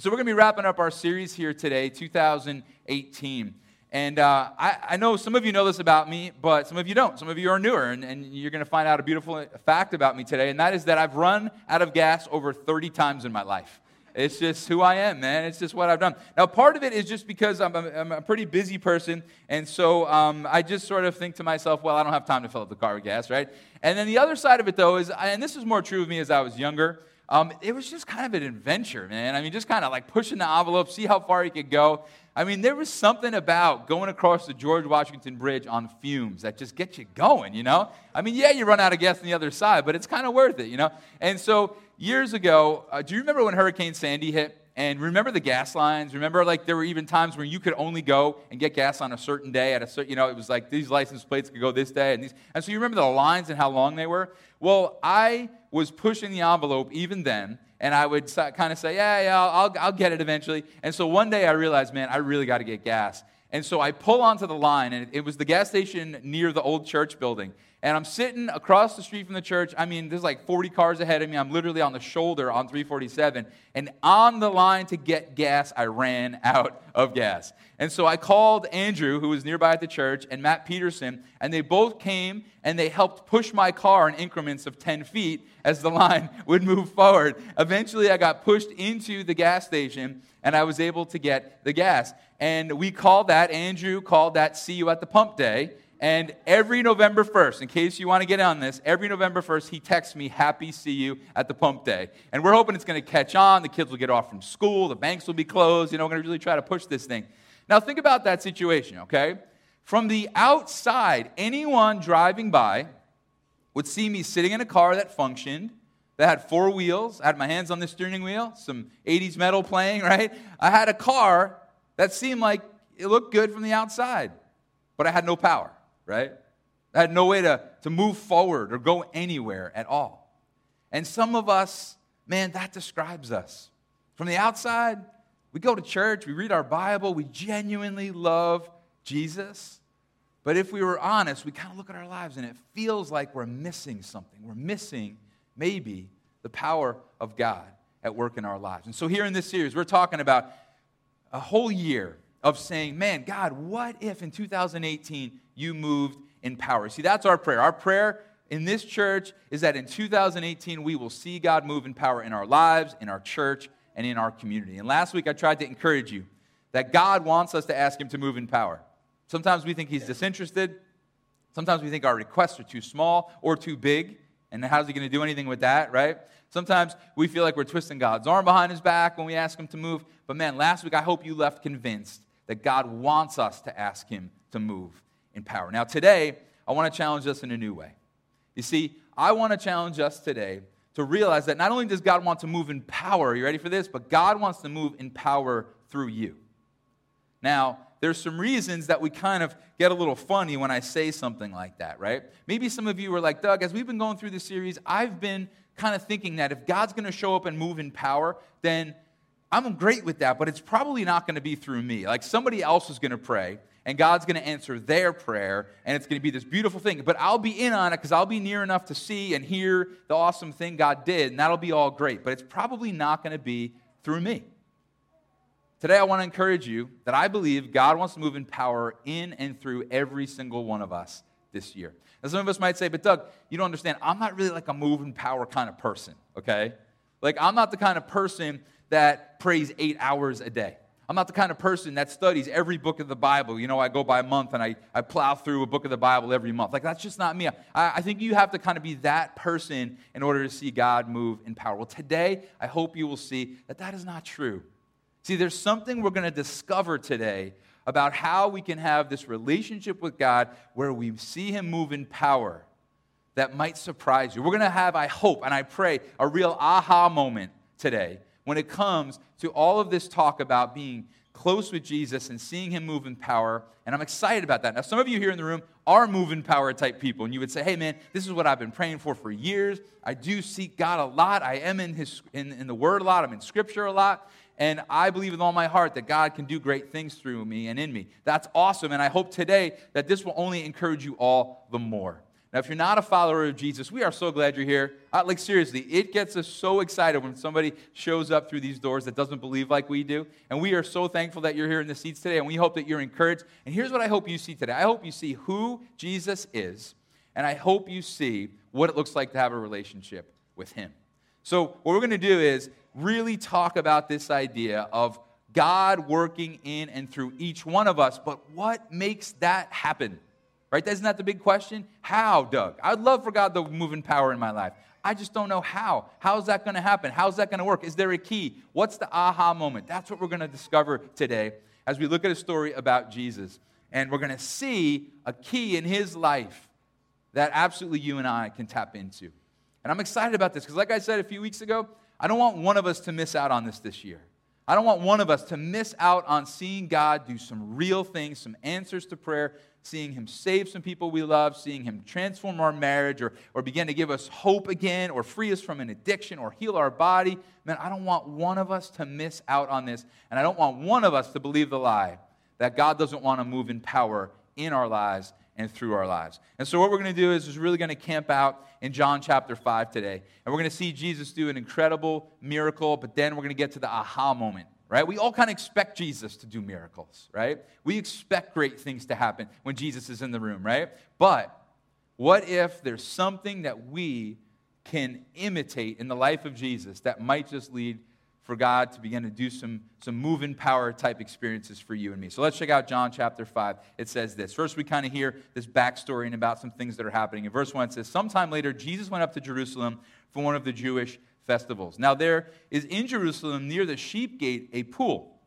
So we're going to be wrapping up our series here today, 2018. And uh, I, I, know some of you know this about me, but some of you don't. Some of you are newer, and, and you're going to find out a beautiful fact about me today, and that is that I've run out of gas over 30 times in my life. It's just who I am, man. It's just what I've done. Now, part of it is just because I'm a, I'm a pretty busy person, and so um, I just sort of think to myself, well, I don't have time to fill up the car with gas, right? And then the other side of it, though, is, and this is more true of me as I was younger, um, it was just kind of an adventure, man. I mean, just kind of like pushing the envelope, see how far you could go. I mean, there was something about going across the George Washington Bridge on fumes that just gets you going, you know? I mean, yeah, you run out of gas on the other side, but it's kind of worth it, you know? And so years ago, uh, do you remember when Hurricane Sandy hit? And remember the gas lines? Remember, like, there were even times where you could only go and get gas on a certain day at a certain, you know, it was like these license plates could go this day and these. And so you remember the lines and how long they were? Well, I was pushing the envelope even then, and I would kind of say, yeah, yeah, I'll, I'll get it eventually. And so one day I realized, man, I really got to get gas. And so I pull onto the line, and it was the gas station near the old church building. And I'm sitting across the street from the church. I mean, there's like 40 cars ahead of me. I'm literally on the shoulder on 347. And on the line to get gas, I ran out of gas. And so I called Andrew, who was nearby at the church, and Matt Peterson, and they both came and they helped push my car in increments of 10 feet as the line would move forward. Eventually, I got pushed into the gas station and I was able to get the gas. And we called that, Andrew called that See You at the Pump Day. And every November 1st, in case you want to get on this, every November 1st, he texts me, Happy see you at the pump day. And we're hoping it's going to catch on. The kids will get off from school. The banks will be closed. You know, we're going to really try to push this thing. Now, think about that situation, okay? From the outside, anyone driving by would see me sitting in a car that functioned, that had four wheels. I had my hands on the steering wheel, some 80s metal playing, right? I had a car that seemed like it looked good from the outside, but I had no power right? I had no way to, to move forward or go anywhere at all. And some of us, man, that describes us. From the outside, we go to church, we read our Bible, we genuinely love Jesus. But if we were honest, we kind of look at our lives and it feels like we're missing something. We're missing maybe the power of God at work in our lives. And so here in this series, we're talking about a whole year of saying, man, God, what if in 2018 you moved in power? See, that's our prayer. Our prayer in this church is that in 2018 we will see God move in power in our lives, in our church, and in our community. And last week I tried to encourage you that God wants us to ask Him to move in power. Sometimes we think He's disinterested. Sometimes we think our requests are too small or too big. And how's He going to do anything with that, right? Sometimes we feel like we're twisting God's arm behind His back when we ask Him to move. But man, last week I hope you left convinced that God wants us to ask Him to move in power. Now, today, I want to challenge us in a new way. You see, I want to challenge us today to realize that not only does God want to move in power, are you ready for this? But God wants to move in power through you. Now, there's some reasons that we kind of get a little funny when I say something like that, right? Maybe some of you are like, Doug, as we've been going through this series, I've been kind of thinking that if God's going to show up and move in power, then I'm great with that, but it's probably not going to be through me. Like somebody else is going to pray, and God's going to answer their prayer, and it's going to be this beautiful thing. But I'll be in on it because I'll be near enough to see and hear the awesome thing God did, and that'll be all great. But it's probably not going to be through me. Today, I want to encourage you that I believe God wants to move in power in and through every single one of us this year. Now, some of us might say, but Doug, you don't understand. I'm not really like a move in power kind of person, okay? Like, I'm not the kind of person that prays eight hours a day. I'm not the kind of person that studies every book of the Bible. You know, I go by month and I, I plow through a book of the Bible every month. Like, that's just not me. I, I think you have to kind of be that person in order to see God move in power. Well, today, I hope you will see that that is not true. See, there's something we're going to discover today about how we can have this relationship with God where we see Him move in power that might surprise you. We're going to have, I hope and I pray, a real aha moment today when it comes to all of this talk about being close with Jesus and seeing him move in power. And I'm excited about that. Now, some of you here in the room are move in power type people, and you would say, hey, man, this is what I've been praying for for years. I do seek God a lot. I am in, his, in, in the Word a lot. I'm in Scripture a lot. And I believe with all my heart that God can do great things through me and in me. That's awesome. And I hope today that this will only encourage you all the more. Now, if you're not a follower of Jesus, we are so glad you're here. Uh, like, seriously, it gets us so excited when somebody shows up through these doors that doesn't believe like we do. And we are so thankful that you're here in the seats today, and we hope that you're encouraged. And here's what I hope you see today I hope you see who Jesus is, and I hope you see what it looks like to have a relationship with Him. So, what we're going to do is really talk about this idea of God working in and through each one of us, but what makes that happen? Right? Isn't that the big question? How, Doug? I'd love for God to move in power in my life. I just don't know how. How's that going to happen? How's that going to work? Is there a key? What's the aha moment? That's what we're going to discover today as we look at a story about Jesus. And we're going to see a key in his life that absolutely you and I can tap into. And I'm excited about this because, like I said a few weeks ago, I don't want one of us to miss out on this this year. I don't want one of us to miss out on seeing God do some real things, some answers to prayer, seeing Him save some people we love, seeing Him transform our marriage or, or begin to give us hope again or free us from an addiction or heal our body. Man, I don't want one of us to miss out on this. And I don't want one of us to believe the lie that God doesn't want to move in power in our lives and through our lives. And so, what we're going to do is, is really going to camp out in John chapter 5 today. And we're going to see Jesus do an incredible miracle, but then we're going to get to the aha moment right? We all kind of expect Jesus to do miracles, right? We expect great things to happen when Jesus is in the room, right? But what if there's something that we can imitate in the life of Jesus that might just lead for God to begin to do some, some move in power type experiences for you and me. So let's check out John chapter 5. It says this. First, we kind of hear this backstory and about some things that are happening. In verse 1, it says, Sometime later, Jesus went up to Jerusalem for one of the Jewish festivals. Now, there is in Jerusalem near the sheep gate a pool,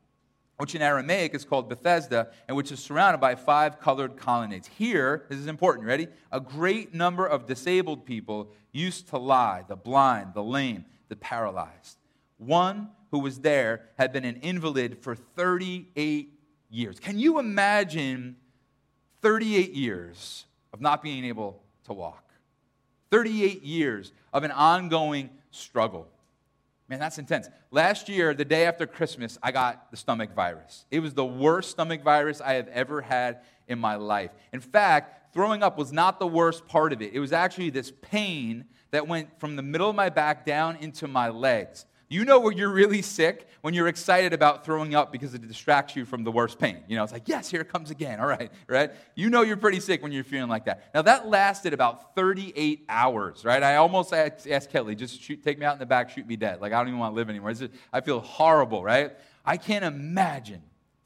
which in Aramaic is called Bethesda, and which is surrounded by five colored colonnades. Here, this is important, ready? A great number of disabled people used to lie the blind, the lame, the paralyzed. One who was there had been an invalid for 38 years. Can you imagine 38 years of not being able to walk? 38 years of an ongoing struggle. Man, that's intense. Last year, the day after Christmas, I got the stomach virus. It was the worst stomach virus I have ever had in my life. In fact, throwing up was not the worst part of it. It was actually this pain that went from the middle of my back down into my legs. You know when you're really sick when you're excited about throwing up because it distracts you from the worst pain. You know, it's like, yes, here it comes again. All right, right? You know you're pretty sick when you're feeling like that. Now, that lasted about 38 hours, right? I almost asked Kelly, just shoot, take me out in the back, shoot me dead. Like, I don't even want to live anymore. Just, I feel horrible, right? I can't imagine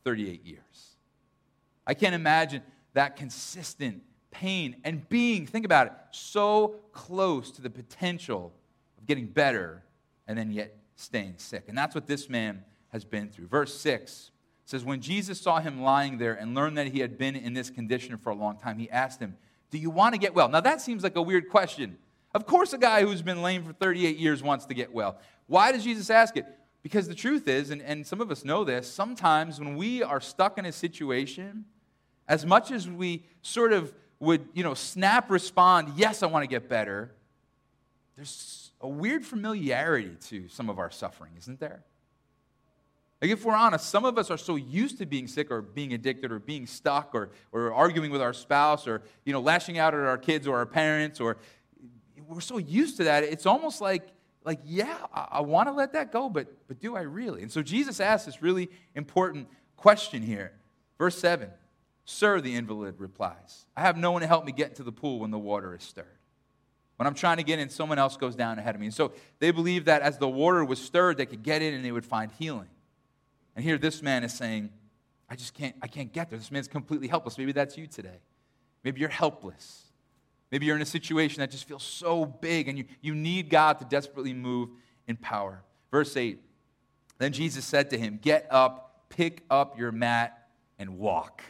38 years. I can't imagine that consistent pain and being, think about it, so close to the potential of getting better and then yet staying sick. And that's what this man has been through. Verse 6 says, When Jesus saw him lying there and learned that he had been in this condition for a long time, he asked him, Do you want to get well? Now, that seems like a weird question. Of course, a guy who's been lame for 38 years wants to get well. Why does Jesus ask it? Because the truth is, and, and some of us know this, sometimes when we are stuck in a situation, as much as we sort of would, you know, snap respond, yes, I want to get better, there's a weird familiarity to some of our suffering, isn't there? Like, if we're honest, some of us are so used to being sick or being addicted or being stuck or, or arguing with our spouse or, you know, lashing out at our kids or our parents or we're so used to that, it's almost like, like yeah, I, I want to let that go, but, but do I really? And so Jesus asks this really important question here. Verse 7 Sir, the invalid replies, I have no one to help me get into the pool when the water is stirred. When I'm trying to get in, someone else goes down ahead of me. And so they believed that as the water was stirred, they could get in and they would find healing. And here this man is saying, I just can't, I can't get there. This man's completely helpless. Maybe that's you today. Maybe you're helpless. Maybe you're in a situation that just feels so big and you, you need God to desperately move in power. Verse 8 Then Jesus said to him, Get up, pick up your mat, and walk.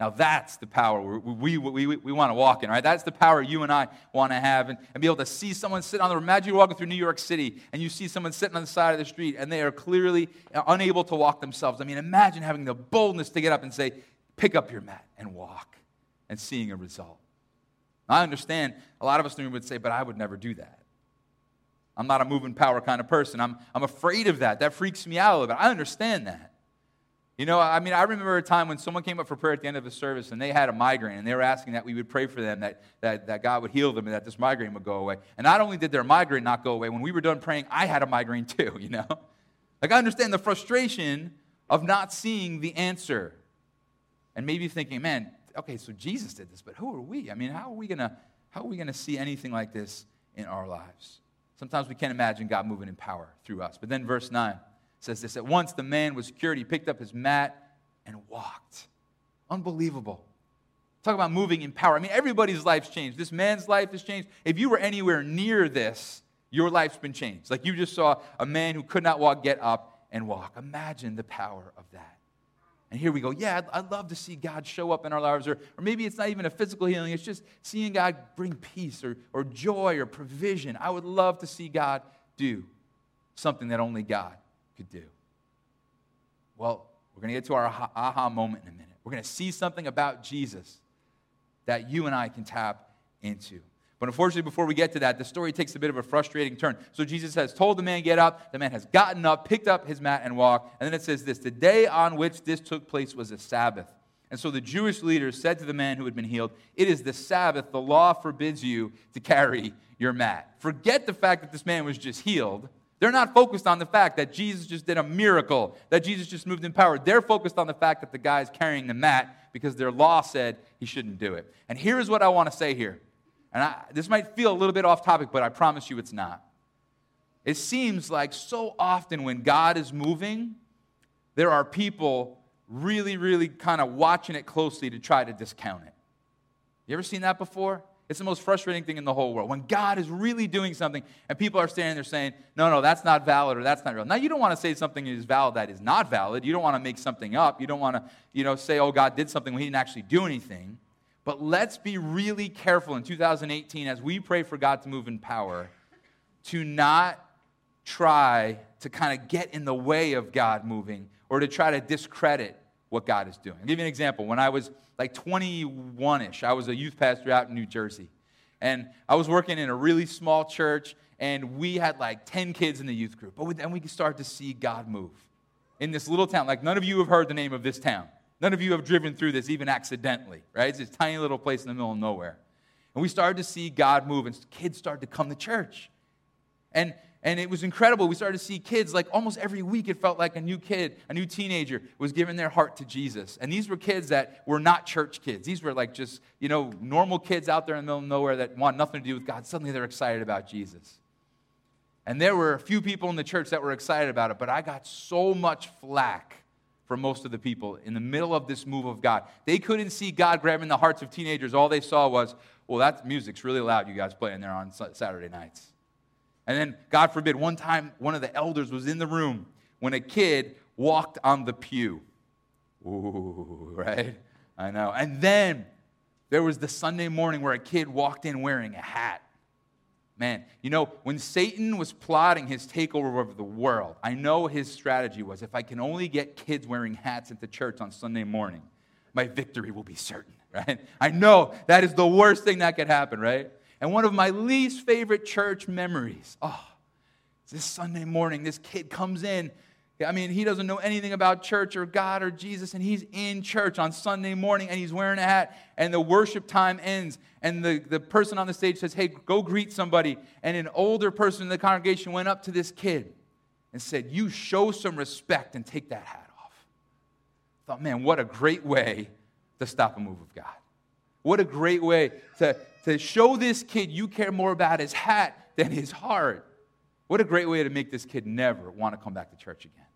Now that's the power we, we, we, we, want to walk in, right? That's the power you and I want to have and, and be able to see someone sitting on the road. Imagine you're walking through New York City and you see someone sitting on the side of the street and they are clearly uh, unable to walk themselves. I mean, imagine having the boldness to get up and say, pick up your mat and walk and seeing a result. I understand a lot of us would say, but I would never do that. I'm not a moving power kind of person. I'm, I'm afraid of that. That freaks me out a little bit. I understand that. You know, I mean, I remember a time when someone came up for prayer at the end of the service and they had a migraine and they were asking that we would pray for them, that, that, that God would heal them and that this migraine would go away. And not only did their migraine not go away, when we were done praying, I had a migraine too, you know? Like, I understand the frustration of not seeing the answer. And maybe thinking, man, okay, so Jesus did this, but who are we? I mean, how are we to how are we going to see anything like this in our lives? Sometimes we can't imagine God moving in power through us. But then verse 9 says this At once the man was cured. He picked up his mat and walked. Unbelievable. Talk about moving in power. I mean, everybody's life's changed. This man's life has changed. If you were anywhere near this, your life's been changed. Like you just saw a man who could not walk get up and walk. Imagine the power of that. And here we go. Yeah, I'd, I'd, love to see God show up in our lives. Or, or maybe it's not even a physical healing, it's just seeing God bring peace or, or joy or provision. I would love to see God do something that only God could do. Well, we're going to get to our aha moment in a minute. We're going to see something about Jesus that you and I can tap into. But unfortunately, before we get to that, the story takes a bit of a frustrating turn. So Jesus has told the man, Get up. The man has gotten up, picked up his mat, and walked. And then it says this The day on which this took place was a Sabbath. And so the Jewish leaders said to the man who had been healed, It is the Sabbath. The law forbids you to carry your mat. Forget the fact that this man was just healed. They're not focused on the fact that Jesus just did a miracle, that Jesus just moved in power. They're focused on the fact that the guy is carrying the mat because their law said he shouldn't do it. And here's what I want to say here and I, this might feel a little bit off topic, but I promise you it's not. It seems like so often when God is moving, there are people really, really kind of watching it closely to try to discount it. You ever seen that before? It's the most frustrating thing in the whole world. When God is really doing something and people are standing there saying, no, no, that's not valid or that's not real. Now, you don't want to say something is valid that is not valid. You don't want to make something up. You don't want to, you know, say, oh, God did something when he didn't actually do anything. But let's be really careful in 2018 as we pray for God to move in power to not try to kind of get in the way of God moving or to try to discredit what God is doing. I'll give you an example. When I was like 21 ish, I was a youth pastor out in New Jersey. And I was working in a really small church, and we had like 10 kids in the youth group. But then we started to see God move in this little town. Like, none of you have heard the name of this town. None of you have driven through this even accidentally, right? It's this tiny little place in the middle of nowhere. And we started to see God move, and kids started to come to church. And, and it was incredible. We started to see kids, like almost every week, it felt like a new kid, a new teenager was giving their heart to Jesus. And these were kids that were not church kids. These were like just, you know, normal kids out there in the middle of nowhere that want nothing to do with God. Suddenly they're excited about Jesus. And there were a few people in the church that were excited about it, but I got so much flack from most of the people in the middle of this move of God. They couldn't see God grabbing the hearts of teenagers. All they saw was, well, that music's really loud, you guys playing there on Saturday nights. And then, God forbid, one time one of the elders was in the room when a kid walked on the pew. Ooh, right? I know. And then there was the Sunday morning where a kid walked in wearing a hat. Man, you know, when Satan was plotting his takeover of the world, I know his strategy was if I can only get kids wearing hats into church on Sunday morning, my victory will be certain, right? I know that is the worst thing that could happen, right? And one of my least favorite church memories, oh, this Sunday morning, this kid comes in I mean, he doesn't know anything about church or God or Jesus, and he's in church on Sunday morning and he's wearing a hat, and the worship time ends, and the, the person on the stage says, Hey, go greet somebody. And an older person in the congregation went up to this kid and said, You show some respect and take that hat off. I thought, man, what a great way to stop a move of God. What a great way to, to show this kid you care more about his hat than his heart. What a great way to make this kid never want to come back to church again.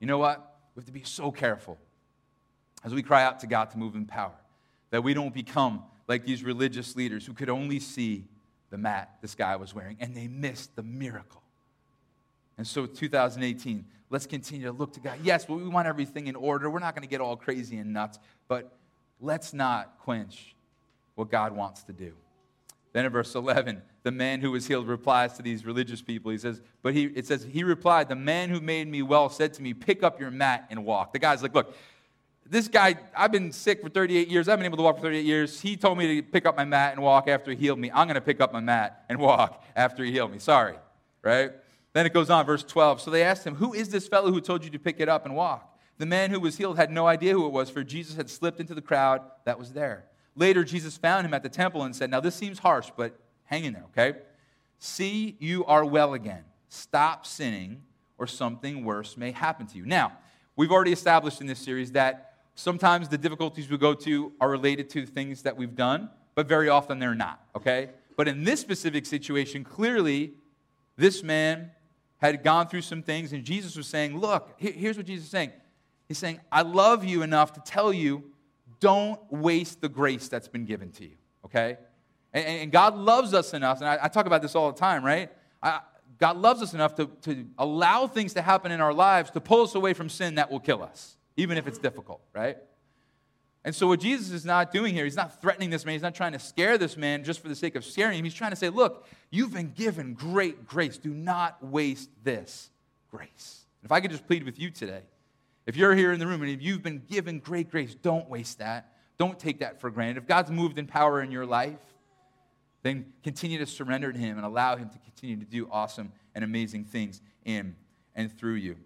You know what? We have to be so careful as we cry out to God to move in power that we don't become like these religious leaders who could only see the mat this guy was wearing and they missed the miracle. And so, 2018, let's continue to look to God. Yes, we want everything in order. We're not going to get all crazy and nuts, but let's not quench what God wants to do. Then in verse 11, the man who was healed replies to these religious people. He says, but he, it says, he replied, the man who made me well said to me, pick up your mat and walk. The guy's like, look, this guy, I've been sick for 38 years. I've been able to walk for 38 years. He told me to pick up my mat and walk after he healed me. I'm going to pick up my mat and walk after he healed me. Sorry, right? Then it goes on, verse 12. So they asked him, Who is this fellow who told you to pick it up and walk? The man who was healed had no idea who it was, for Jesus had slipped into the crowd that was there. Later, Jesus found him at the temple and said, Now this seems harsh, but hang in there, okay? See, you are well again. Stop sinning, or something worse may happen to you. Now, we've already established in this series that sometimes the difficulties we go to are related to things that we've done, but very often they're not, okay? But in this specific situation, clearly, this man had gone through some things, and Jesus was saying, Look, here's what Jesus is saying. He's saying, I love you enough to tell you, don't waste the grace that's been given to you, okay? And, and God loves us enough, and I, I, talk about this all the time, right? I, God loves us enough to, to allow things to happen in our lives to pull us away from sin that will kill us, even if it's difficult, right? And so, what Jesus is not doing here, he's not threatening this man. He's not trying to scare this man just for the sake of scaring him. He's trying to say, Look, you've been given great grace. Do not waste this grace. If I could just plead with you today, if you're here in the room and if you've been given great grace, don't waste that. Don't take that for granted. If God's moved in power in your life, then continue to surrender to Him and allow Him to continue to do awesome and amazing things in and through you.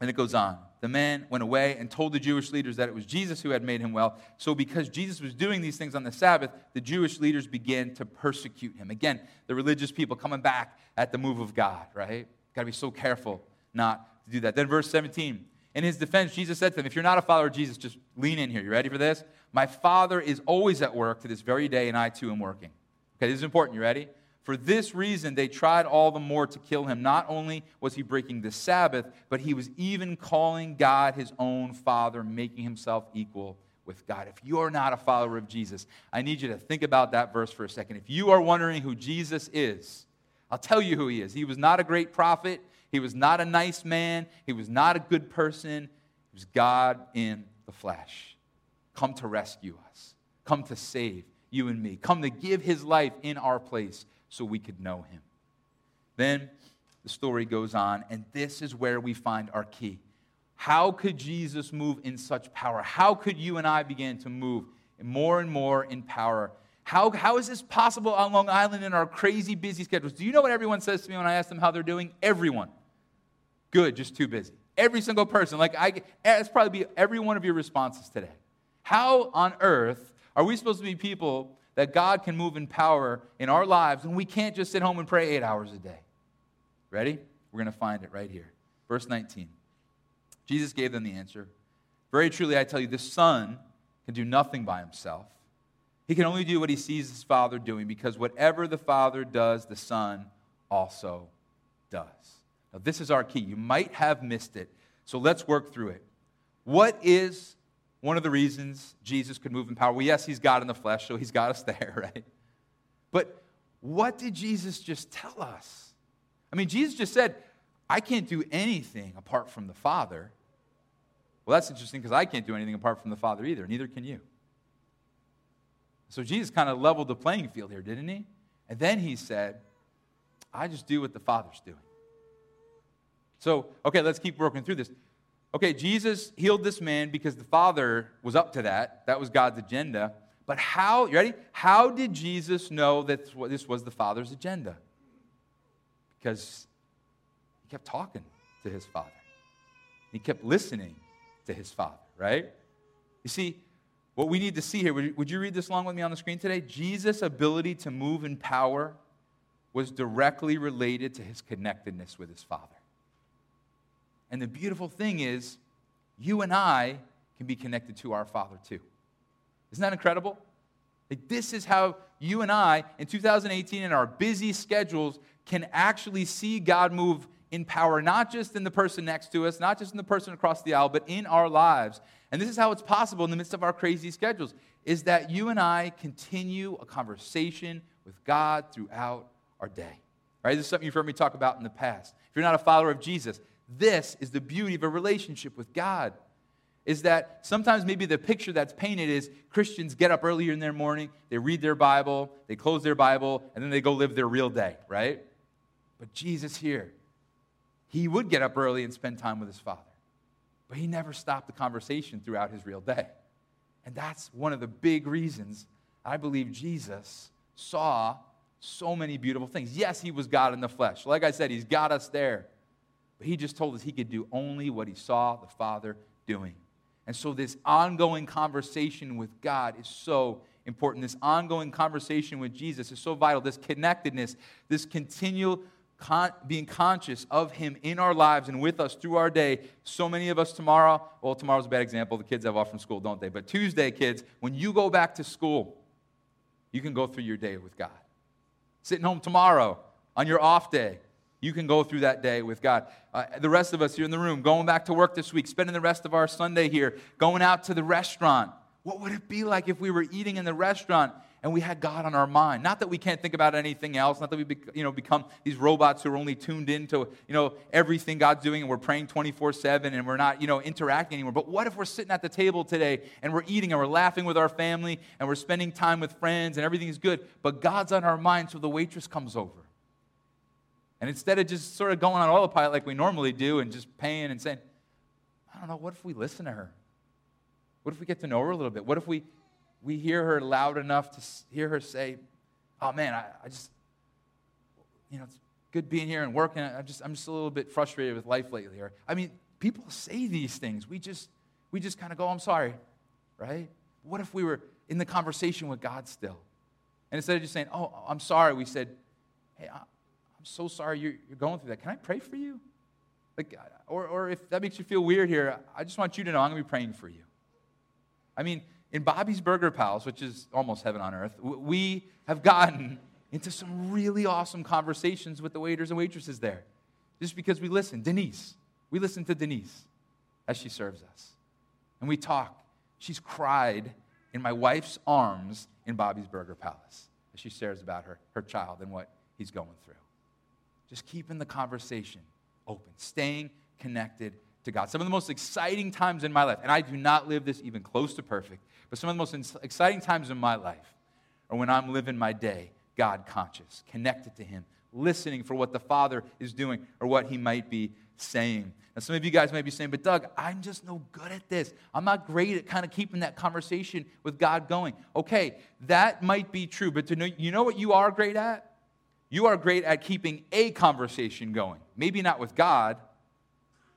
And it goes on. The man went away and told the Jewish leaders that it was Jesus who had made him well. So, because Jesus was doing these things on the Sabbath, the Jewish leaders began to persecute him. Again, the religious people coming back at the move of God, right? Got to be so careful not to do that. Then, verse 17. In his defense, Jesus said to them, If you're not a follower of Jesus, just lean in here. You ready for this? My Father is always at work to this very day, and I too am working. Okay, this is important. You ready? For this reason, they tried all the more to kill him. Not only was he breaking the Sabbath, but he was even calling God his own Father, making himself equal with God. If you're not a follower of Jesus, I need you to think about that verse for a second. If you are wondering who Jesus is, I'll tell you who he is. He was not a great prophet, he was not a nice man, he was not a good person. He was God in the flesh, come to rescue us, come to save you and me, come to give his life in our place so we could know him. Then the story goes on, and this is where we find our key. How could Jesus move in such power? How could you and I begin to move more and more in power? How, how is this possible on Long Island in our crazy busy schedules? Do you know what everyone says to me when I ask them how they're doing? Everyone. Good, just too busy. Every single person. Like, I, that's probably be every one of your responses today. How on earth are we supposed to be people that God can move in power in our lives and we can't just sit home and pray eight hours a day. Ready? We're going to find it right here. Verse 19. Jesus gave them the answer Very truly, I tell you, the Son can do nothing by himself. He can only do what he sees his Father doing because whatever the Father does, the Son also does. Now, this is our key. You might have missed it, so let's work through it. What is one of the reasons Jesus could move in power. Well, yes, he's God in the flesh, so he's got us there, right? But what did Jesus just tell us? I mean, Jesus just said, I can't do anything apart from the Father. Well, that's interesting because I can't do anything apart from the Father either. Neither can you. So Jesus kind of leveled the playing field here, didn't he? And then he said, I just do what the Father's doing. So, okay, let's keep working through this. Okay, Jesus healed this man because the Father was up to that. That was God's agenda. But how, you ready? How did Jesus know that this was the Father's agenda? Because he kept talking to his Father, he kept listening to his Father, right? You see, what we need to see here, would you, read this along with me on the screen today? Jesus' ability to move in power was directly related to his connectedness with his Father. And the beautiful thing is, you and I can be connected to our Father too. Isn't that incredible? Like, this is how you and I, in 2018, in our busy schedules, can actually see God move in power, not just in the person next to us, not just in the person across the aisle, but in our lives. And this is how it's possible in the midst of our crazy schedules, is that you and I continue a conversation with God throughout our day. Right? This is something you've heard me talk about in the past. If you're not a follower of Jesus, this is the beauty of a relationship with God. Is that sometimes maybe the picture that's painted is Christians get up earlier in their morning, they read their Bible, they close their Bible, and then they go live their real day, right? But Jesus here, he would get up early and spend time with his Father. But he never stopped the conversation throughout his real day. And that's one of the big reasons I believe Jesus saw so many beautiful things. Yes, he was God in the flesh. Like I said, he's got us there. But he just told us he could do only what he saw the Father doing? And so, this ongoing conversation with God is so important. This ongoing conversation with Jesus is so vital. This connectedness, this continual con- being conscious of Him in our lives and with us through our day. So many of us tomorrow, well, tomorrow's a bad example. The kids have off from school, don't they? But Tuesday, kids, when you go back to school, you can go through your day with God. Sitting home tomorrow on your off day, you can go through that day with God. Uh, the rest of us here in the room, going back to work this week, spending the rest of our Sunday here, going out to the restaurant. What would it be like if we were eating in the restaurant and we had God on our mind. Not that we can't think about anything else, not that we be, you know, become these robots who are only tuned into you know, everything God's doing and we're praying 24 7 and we're not you know, interacting anymore. But what if we're sitting at the table today and we're eating and we're laughing with our family and we're spending time with friends and everything is good, but God's on our mind so the waitress comes over? And instead of just sort of going on autopilot like we normally do and just paying and saying, I don't know, what if we listen to her? What if we get to know her a little bit? What if we we hear her loud enough to hear her say, Oh man, I, I just, you know, it's good being here and working. I'm just, I'm just a little bit frustrated with life lately. Or, I mean, people say these things. We just, we just kind of go, I'm sorry, right? What if we were in the conversation with God still? And instead of just saying, Oh, I'm sorry, we said, Hey, I'm so sorry you're, you're going through that. Can I pray for you? Like, or, or if that makes you feel weird here, I just want you to know I'm going to be praying for you. I mean, in Bobby's Burger Palace, which is almost heaven on earth, we have gotten into some really awesome conversations with the waiters and waitresses there. Just because we listen. Denise, we listen to Denise as she serves us. And we talk. She's cried in my wife's arms in Bobby's Burger Palace as she shares about her, her child and what he's going through. Just keeping the conversation open, staying connected to God. Some of the most exciting times in my life, and I do not live this even close to perfect, but some of the most exciting times in my life are when I'm living my day God conscious, connected to Him, listening for what the Father is doing or what He might be saying. Now, some of you guys might be saying, but Doug, I'm just no good at this. I'm not great at kind of keeping that conversation with God going. Okay, that might be true, but to know, you know what you are great at? You are great at keeping a conversation going. Maybe not with God,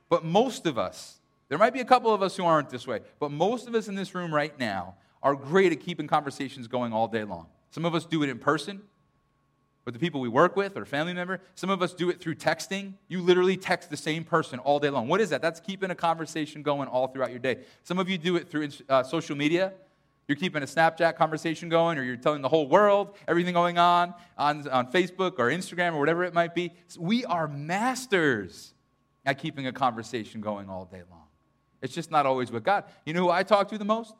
but most of us there might be a couple of us who aren't this way, but most of us in this room right now are great at keeping conversations going all day long. Some of us do it in person with the people we work with or family member. Some of us do it through texting. You literally text the same person all day long. What is that? That's keeping a conversation going all throughout your day. Some of you do it through uh, social media. You're keeping a Snapchat conversation going, or you're telling the whole world everything going on on, on Facebook or Instagram or whatever it might be. We are masters at keeping a conversation going all day long. It's just not always with God. You know who I talk to the most?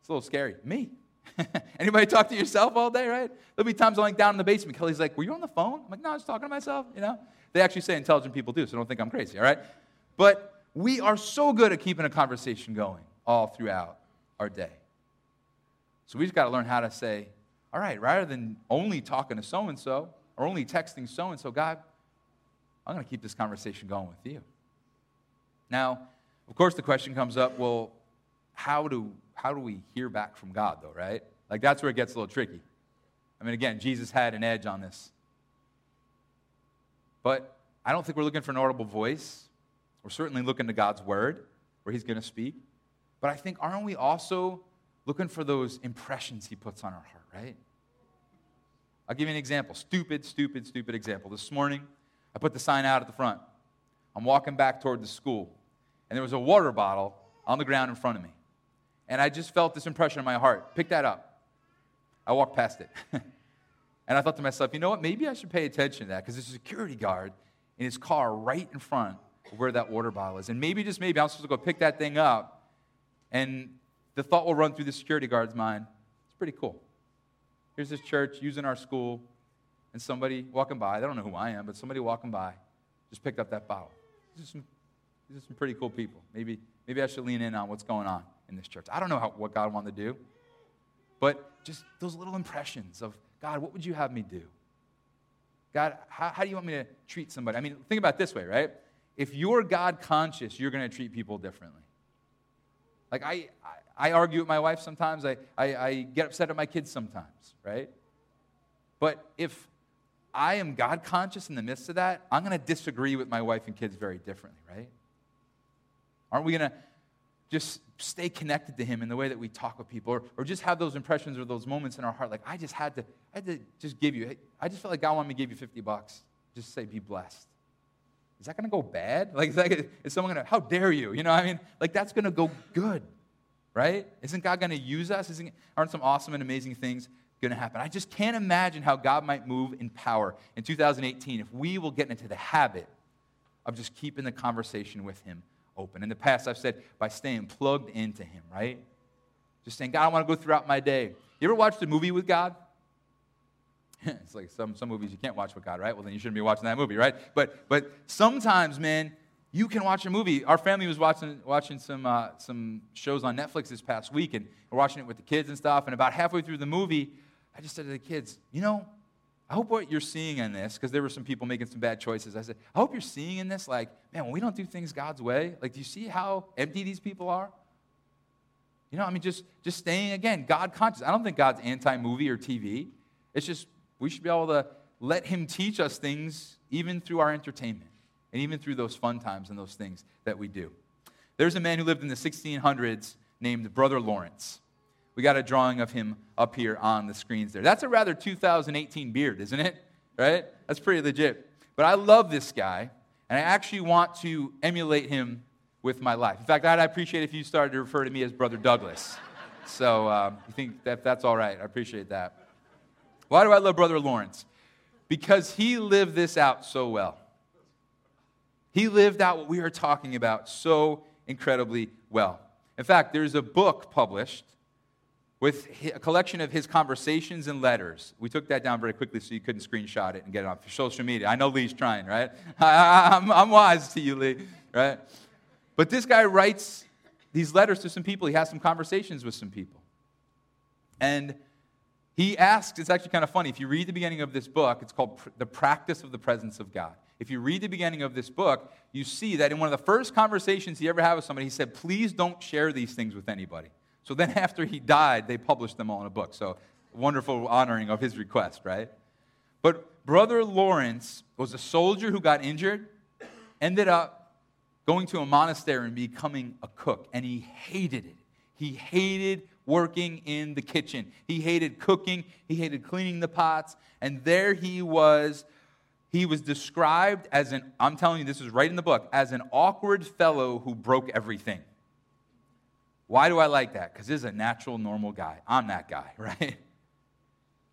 It's a little scary. Me. Anybody talk to yourself all day, right? There'll be times I'm like down in the basement. Kelly's like, Were you on the phone? I'm like, No, I was talking to myself, you know? They actually say intelligent people do, so don't think I'm crazy, all right? But we are so good at keeping a conversation going all throughout our day. So we just got to learn how to say, All right, rather than only talking to so and so or only texting so and so, God, I'm going to keep this conversation going with you. Now, of course, the question comes up well, how do, how do we hear back from God, though, right? Like, that's where it gets a little tricky. I mean, again, Jesus had an edge on this. But I don't think we're looking for an audible voice. We're certainly looking to God's word, where He's going to speak. But I think, aren't we also looking for those impressions He puts on our heart, right? I'll give you an example. Stupid, stupid, stupid example. This morning, I put the sign out at the front. I'm walking back toward the school and there was a water bottle on the ground in front of me. And I just felt this impression in my heart pick that up. I walked past it. and I thought to myself, you know what? Maybe I should pay attention to that because there's a security guard in his car right in front of where that water bottle is. And maybe, just maybe, I'm supposed to go pick that thing up. And the thought will run through the security guard's mind it's pretty cool. Here's this church using our school, and somebody walking by, they don't know who I am, but somebody walking by just picked up that bottle. Just some these are some pretty cool people. Maybe, maybe I should lean in on what's going on in this church. I don't know how, what God wanted to do, but just those little impressions of, God, what would you have me do? God, how, how do you want me to treat somebody? I mean, think about this way, right? If you're God conscious, you're going to treat people differently. Like, I, I, I, argue with my wife sometimes, I, I, I get upset at my kids sometimes, right? But if I am God conscious in the midst of that, I'm going to disagree with my wife and kids very differently, right? Aren't we going to just stay connected to him in the way that we talk with people or, or just have those impressions or those moments in our heart? Like i just had to i had to just give you i just felt like god wanted me to give you 50 bucks. Just say be blessed. Is that going to go bad? Like is, that, is someone going to how dare you? You know i mean? Like that's going to go good right isn't god going to use us isn't aren't some awesome and amazing things going to happen i just can't imagine how god might move in power in 2018 if we will get into the habit of just keeping the conversation with him open. In the past, I've said by staying plugged into Him, right? Just saying, God, I want to go throughout my day. You ever watched a movie with God? it's like some, some movies you can't watch with God, right? Well, then you shouldn't be watching that movie, right? But, but sometimes, man, you can watch a movie. Our family was watching, watching some, uh, some shows on Netflix this past week, and we're watching it with the kids and stuff. And about halfway through the movie, I just said to the kids, you know, I hope what you're seeing in this, because there were some people making some bad choices. I said, I hope you're seeing in this, like, man, when we don't do things God's way, like, do you see how empty these people are? You know, I mean, just, just staying, again, God conscious. I don't think God's anti movie or TV. It's just, we should be able to let Him teach us things even through our entertainment and even through those fun times and those things that we do. There's a man who lived in the 1600s named Brother Lawrence. We got a drawing of him up here on the screens there. That's a rather 2018 beard, isn't it? Right? That's pretty legit. But I love this guy, and I actually want to emulate him with my life. In fact, I'd appreciate if you started to refer to me as Brother Douglas. So um, you think that that's all right? I appreciate that. Why do I love Brother Lawrence? Because he lived this out so well. He lived out what we are talking about so incredibly well. In fact, there's a book published with a collection of his conversations and letters. We took that down very quickly so you couldn't screenshot it and get it on social media. I know Lee's trying, right? I, am I'm wise to you, Lee, right? But this guy writes these letters to some people. He has some conversations with some people. And he asks, it's actually kind of funny. If you read the beginning of this book, it's called The Practice of the Presence of God. If you read the beginning of this book, you see that in one of the first conversations he ever had with somebody, he said, Please don't share these things with anybody. So then, after he died, they published them all in a book. So, wonderful honoring of his request, right? But Brother Lawrence was a soldier who got injured, ended up going to a monastery and becoming a cook, and he hated it. He hated working in the kitchen. He hated cooking, he hated cleaning the pots, and there he was. He was described as an, I'm telling you, this is right in the book, as an awkward fellow who broke everything. Why do I like that? Because this is a natural, normal guy. I'm that guy, right?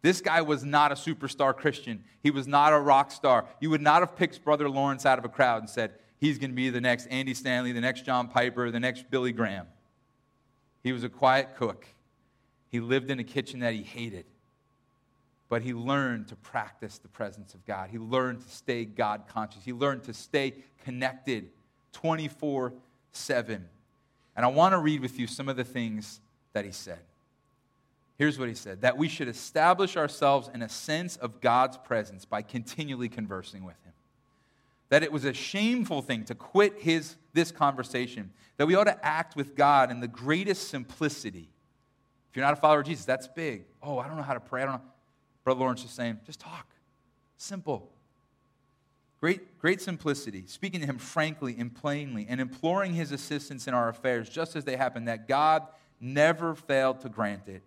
This guy was not a superstar Christian. He was not a rock star. You would not have picked Brother Lawrence out of a crowd and said, he's going to be the next Andy Stanley, the next John Piper, the next Billy Graham. He was a quiet cook. He lived in a kitchen that he hated. But he learned to practice the presence of God. He learned to stay God conscious. He learned to stay connected 24 7. And I want to read with you some of the things that he said. Here's what he said that we should establish ourselves in a sense of God's presence by continually conversing with him. That it was a shameful thing to quit his, this conversation, that we ought to act with God in the greatest simplicity. If you're not a follower of Jesus, that's big. Oh, I don't know how to pray. I don't know. Brother Lawrence is saying, just talk. Simple. Great, great simplicity, speaking to him frankly and plainly, and imploring his assistance in our affairs just as they happen, that God never failed to grant it,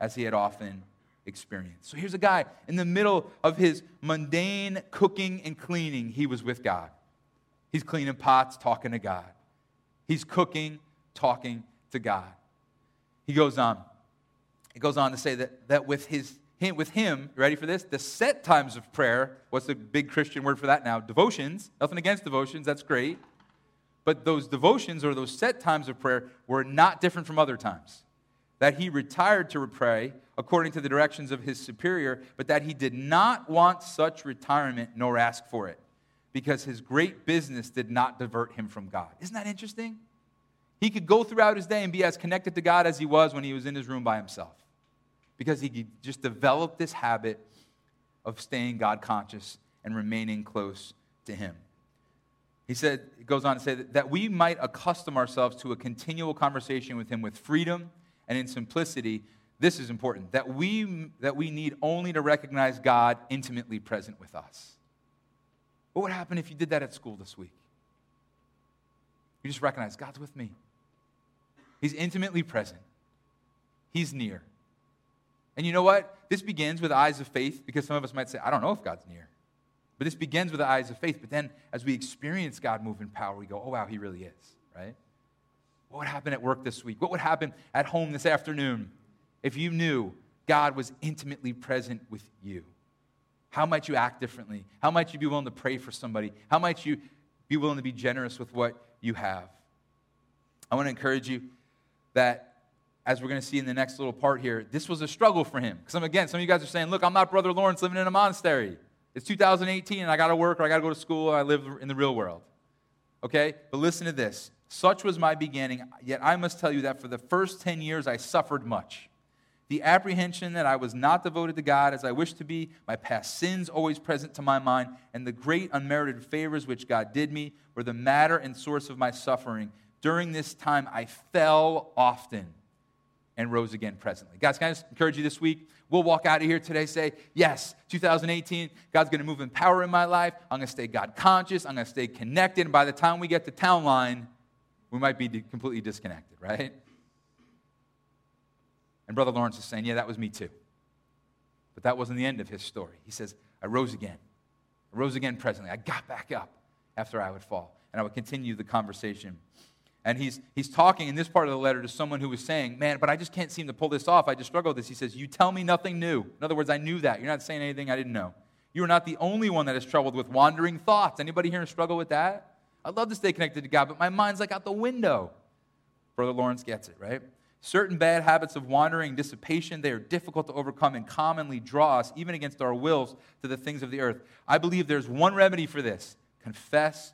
as he had often experienced. So here's a guy in the middle of his mundane cooking and cleaning, he was with God. He's cleaning pots, talking to God. He's cooking, talking to God. He goes on. He goes on to say that, that with his with him, ready for this? The set times of prayer. What's the big Christian word for that now? Devotions. Nothing against devotions, that's great. But those devotions or those set times of prayer were not different from other times. That he retired to pray according to the directions of his superior, but that he did not want such retirement nor ask for it because his great business did not divert him from God. Isn't that interesting? He could go throughout his day and be as connected to God as he was when he was in his room by himself because he just developed this habit of staying God conscious and remaining close to Him. He said, it goes on to say that, that we might accustom ourselves to a continual conversation with Him with freedom and in simplicity. This is important that we, that we need only to recognize God intimately present with us. What would happen if you did that at school this week? You just recognize God's with me. He's intimately present, He's near. And you know what? This begins with eyes of faith because some of us might say, I don't know if God's near. But this begins with the eyes of faith. But then as we experience God move in power, we go, oh, wow, He really is, right? What would happen at work this week? What would happen at home this afternoon if you knew God was intimately present with you? How might you act differently? How might you be willing to pray for somebody? How might you be willing to be generous with what you have? I want to encourage you that as we're going to see in the next little part here, this was a struggle for him. Because again, some of you guys are saying, look, I'm not Brother Lawrence living in a monastery. It's 2018 and I got to work or I got to go to school or I live in the real world. Okay? But listen to this. Such was my beginning, yet I must tell you that for the first 10 years I suffered much. The apprehension that I was not devoted to God as I wished to be, my past sins always present to my mind, and the great unmerited favors which God did me were the matter and source of my suffering. During this time I fell often and rose again presently. Guys, can I just encourage you this week? We'll walk out of here today, say, Yes, 2018, God's to move in power in my life. I'm to stay God conscious. I'm to stay connected. And by the time we get to town line, we might be completely disconnected, right? And Brother Lawrence is saying, Yeah, that was me too. But that wasn't the end of his story. He says, I rose again. I rose again presently. I got back up after I would fall. And I would continue the conversation and he's, he's talking in this part of the letter to someone who was saying, Man, but I just can't seem to pull this off. I just struggle with this. He says, You tell me nothing new. In other words, I knew that. You're not saying anything I didn't know. You are not the only one that is troubled with wandering thoughts. Anybody here struggle with that? I'd love to stay connected to God, but my mind's like out the window. Brother Lawrence gets it, right? Certain bad habits of wandering, dissipation, they are difficult to overcome and commonly draw us, even against our wills, to the things of the earth. I believe there's one remedy for this confess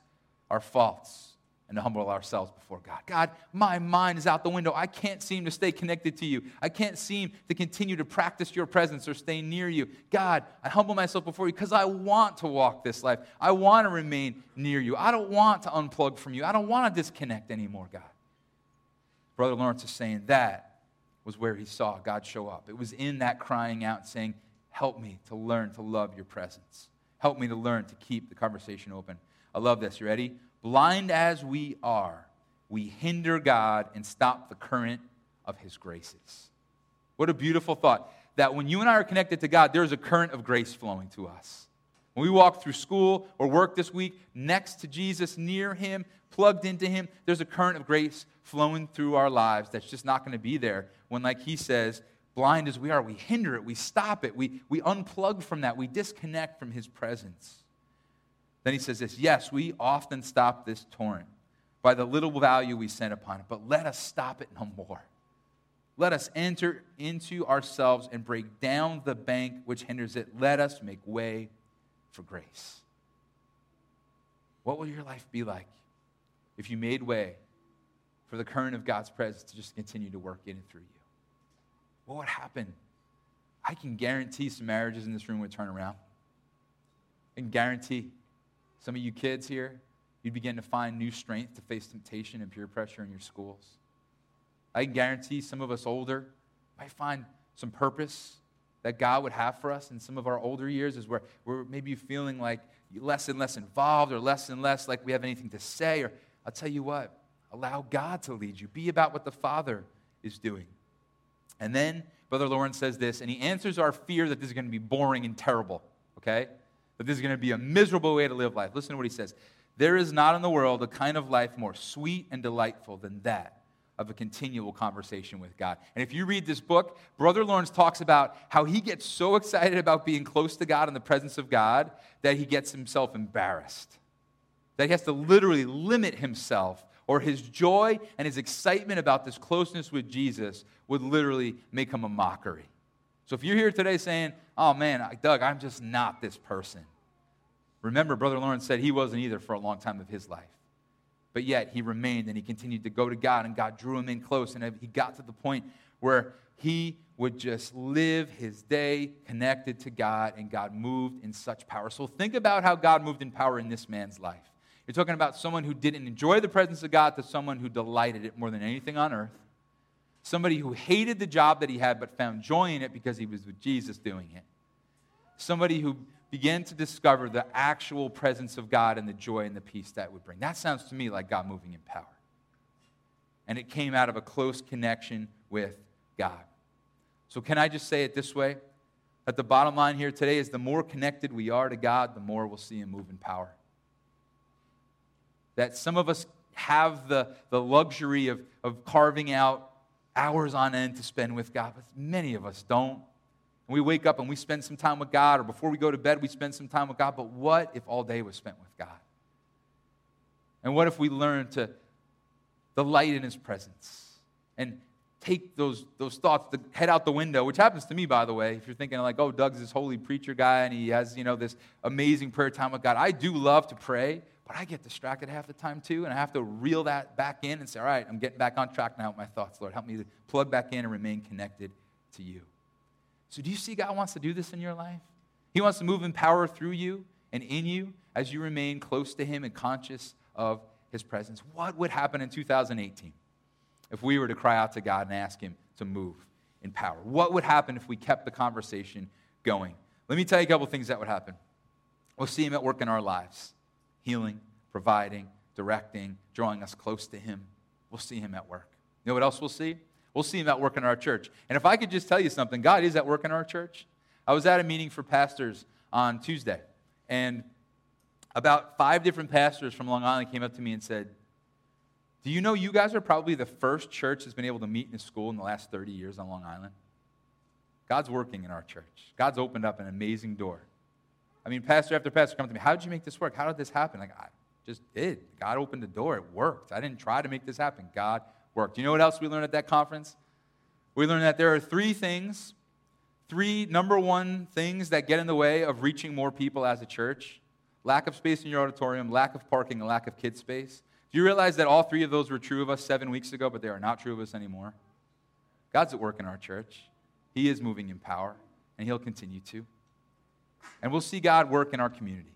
our faults and to humble ourselves before God. God, my mind is out the window. I can't seem to stay connected to you. I can't seem to continue to practice your presence or stay near you. God, I humble myself before you because I want to walk this life. I want to remain near you. I don't want to unplug from you. I don't want to disconnect anymore, God. Brother Lawrence is saying that was where he saw God show up. It was in that crying out, saying, Help me to learn to love your presence. Help me to learn to keep the conversation open. I love this. You ready? Blind as we are, we hinder God and stop the current of his graces. What a beautiful thought that when you and I are connected to God, there's a current of grace flowing to us. When we walk through school or work this week next to Jesus, near him, plugged into him, there's a current of grace flowing through our lives that's just not going to be there when, like he says, blind as we are, we hinder it, we stop it, we, we unplug from that, we disconnect from his presence. Then he says this Yes, we often stop this torrent by the little value we send upon it, but let us stop it no more. Let us enter into ourselves and break down the bank which hinders it. Let us make way for grace. What will your life be like if you made way for the current of God's presence to just continue to work in and through you? What would happen? I can guarantee some marriages in this room would turn around. Can guarantee some of you kids here, you'd begin to find new strength to face temptation and peer pressure in your schools. I can guarantee some of us older might find some purpose that God would have for us in some of our older years is where we're maybe feeling like less and less involved or less and less like we have anything to say. Or I'll tell you what, allow God to lead you. Be about what the Father is doing. And then Brother Lawrence says this, and he answers our fear that this is going to be boring and terrible, okay? That this is going to be a miserable way to live life. Listen to what he says. There is not in the world a kind of life more sweet and delightful than that of a continual conversation with God. And if you read this book, Brother Lawrence talks about how he gets so excited about being close to God in the presence of God that he gets himself embarrassed. That he has to literally limit himself, or his joy and his excitement about this closeness with Jesus would literally make him a mockery. So if you're here today saying, oh man, Doug, I'm just not this person. Remember, Brother Lawrence said he wasn't either for a long time of his life. But yet he remained and he continued to go to God, and God drew him in close. And he got to the point where he would just live his day connected to God, and God moved in such power. So think about how God moved in power in this man's life. You're talking about someone who didn't enjoy the presence of God to someone who delighted it more than anything on earth somebody who hated the job that he had but found joy in it because he was with Jesus doing it. Somebody who began to discover the actual presence of God and the joy and the peace that would bring. That sounds to me like God moving in power. and it came out of a close connection with God. So, can I just say it this way? That the bottom line here today is the more connected we are to God, the more we'll see Him move in power. That some of us have the, the luxury of, of carving out hours on end to spend with God, but many of us don't. And we wake up and we spend some time with God, or before we go to bed, we spend some time with God. But what if all day was spent with God? And what if we learn to delight in His presence and take those, those thoughts, to head out the window, which happens to me, by the way. If you're thinking like, oh, Doug's this holy preacher guy and he has, you know, this amazing prayer time with God. I do love to pray, but I get distracted half the time too, and I have to reel that back in and say, all right, I'm getting back on track now with my thoughts, Lord. Help me to plug back in and remain connected to you. So, do you see God wants to do this in your life? He wants to move in power through you and in you as you remain close to Him and conscious of His presence. What would happen in 2018 if we were to cry out to God and ask Him to move in power? What would happen if we kept the conversation going? Let me tell you a couple things that would happen. We'll see Him at work in our lives healing, providing, directing, drawing us close to Him. We'll see Him at work. You know what else we'll see? We'll see him at work in our church. And if I could just tell you something, God is at work in our church. I was at a meeting for pastors on Tuesday, and about five different pastors from Long Island came up to me and said, Do you know you guys are probably the first church that's been able to meet in a school in the last 30 years on Long Island? God's working in our church. God's opened up an amazing door. I mean, pastor after pastor come to me, How did you make this work? How did this happen? Like, I just did. God opened the door. It worked. I didn't try to make this happen. God worked. You know what else we learned at that conference? We learned that there are three things, three number one things that get in the way of reaching more people as a church lack of space in your auditorium, lack of parking, and lack of kid space. Do you realize that all three of those were true of us seven weeks ago, but they are not true of us anymore? God's at work in our church. He is moving in power, and He'll continue to. And we'll see God work in our community.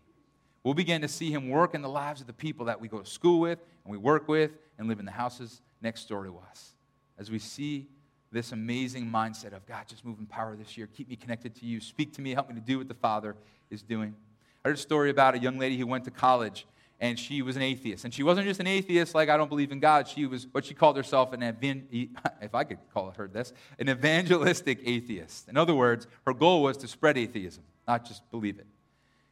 We'll begin to see Him work in the lives of the people that we go to school with, and we work with, and live in the houses next door to us. As we see this amazing mindset of God, just move in power this year, keep me connected to you, speak to me, help me to do what the Father is doing. I heard a story about a young lady who went to college and she was an atheist. And she wasn't just an atheist like I don't believe in God. She was what she called herself an evan- if I could call her this, an evangelistic atheist. In other words, her goal was to spread atheism, not just believe it.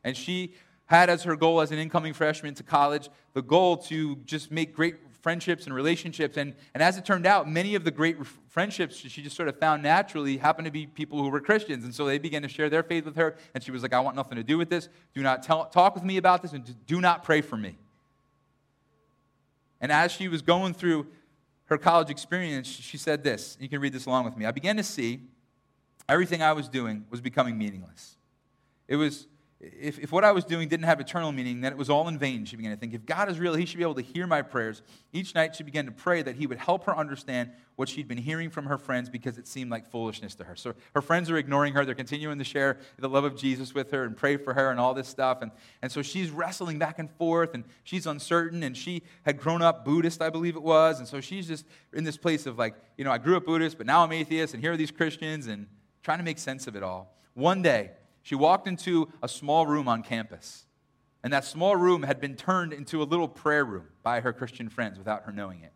And she had as her goal as an incoming freshman to college the goal to just make great friendships and relationships. And, and as it turned out, many of the great friendships she just sort of found naturally happened to be people who were Christians. And so they began to share their faith with her. And she was like, I want nothing to do with this. Do not tell, talk with me about this, and do not pray for me. And as she was going through her college experience, she said this. You can read this along with me. I began to see everything I was doing was becoming meaningless. It was if, if what I was doing didn't have eternal meaning, then it was all in vain, she began to think. If God is real, He should be able to hear my prayers. Each night she began to pray that He would help her understand what she'd been hearing from her friends because it seemed like foolishness to her. So her friends are ignoring her. They're continuing to share the love of Jesus with her and pray for her and all this stuff. And, and so she's wrestling back and forth and she's uncertain. And she had grown up Buddhist, I believe it was. And so she's just in this place of like, you know, I grew up Buddhist, but now I'm atheist, and here are these Christians, and trying to make sense of it all. One day, she walked into a small room on campus. And that small room had been turned into a little prayer room by her Christian friends without her knowing it.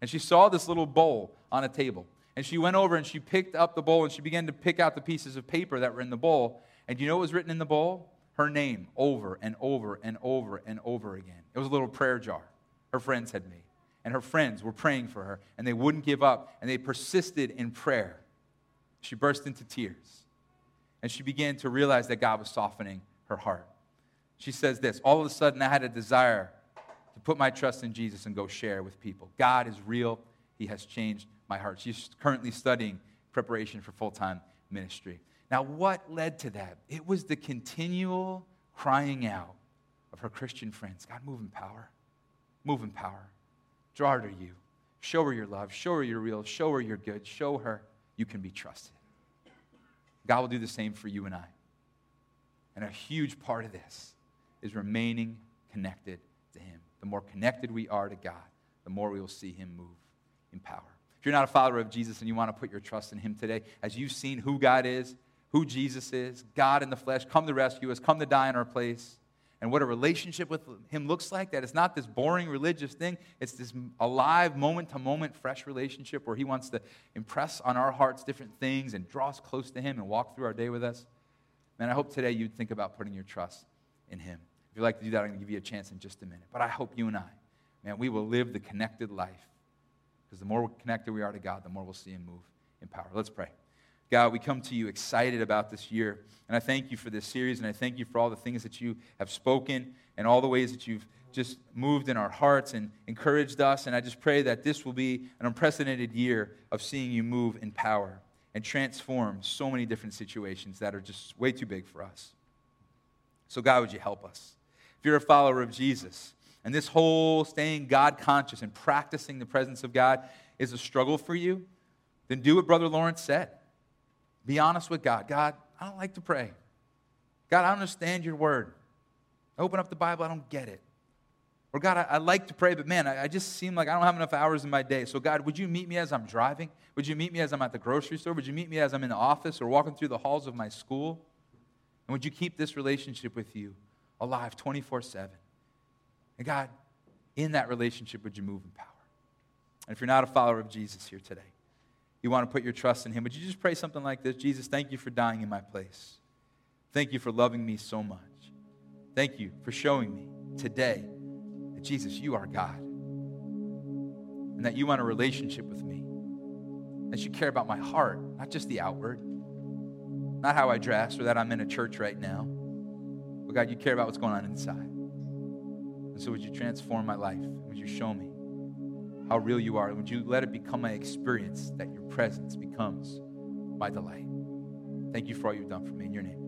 And she saw this little bowl on a table. And she went over and she picked up the bowl and she began to pick out the pieces of paper that were in the bowl. And you know what was written in the bowl? Her name over and over and over and over again. It was a little prayer jar her friends had made. And her friends were praying for her, and they wouldn't give up, and they persisted in prayer. She burst into tears and she began to realize that God was softening her heart. She says this All of a sudden, I had a desire to put my trust in Jesus and go share with people. God is real, He has changed my heart. She's currently studying preparation for full time ministry. Now, what led to that? It was the continual crying out of her Christian friends God, move in power. Move in power. Draw her to you. Show her your love. Show her you're real. Show her you're good. Show her you can be trusted. God will do the same for you and I. And a huge part of this is remaining connected to Him. The more connected we are to God, the more we will see Him move in power. If you're not a follower of Jesus and you want to put your trust in Him today, as you've seen who God is, who Jesus is, God in the flesh, come to rescue us, come to die in our place, and what a relationship with Him looks like. That it's not this boring religious thing, it's this alive, moment to moment, fresh relationship where He wants to impress on our hearts different things and draw us close to Him and walk through our day with us. Man, I hope today you'd think about putting your trust in Him. If you'd like to do that, I'm going to give you a chance in just a minute. But I hope you and I, man, we will live the connected life. Because the more connected we are to God, the more we'll see Him move in power. Let's pray. God, we come to you excited about this year. And I thank you for this series, and I thank you for all the things that you have spoken and all the ways that you've just moved in our hearts and encouraged us. And I just pray that this will be an unprecedented year of seeing you move in power and transform so many different situations that are just way too big for us. So, God, would you help us? If you're a follower of Jesus, and this whole staying God conscious and practicing the presence of God is a struggle for you, then do what Brother Lawrence said. Be honest with God. God, I don't like to pray. God, I understand your word. I open up the Bible, I don't get it. Or God, I, I like to pray, but man, I, I, just seem like I don't have enough hours in my day. So, God, would you meet me as I'm driving? Would you meet me as I'm at the grocery store? Would you meet me as I'm in the office or walking through the halls of my school? And would you keep this relationship with you alive 24 7? And God, in that relationship, would you move in power? And if you're not a follower of Jesus here today, you want to put your trust in Him, would you just pray something like this Jesus, thank you for dying in my place. Thank you for loving me so much. Thank you for showing me today that Jesus, you are God. And that you want a relationship with me. That you care about my heart, not just the outward, not how I dress or that I'm in a church right now. But God, you care about what's going on inside. And so would you transform my life? Would you show me? How real you are. Would you let it become my experience that your presence becomes my delight? Thank you for all you've done for me in your name.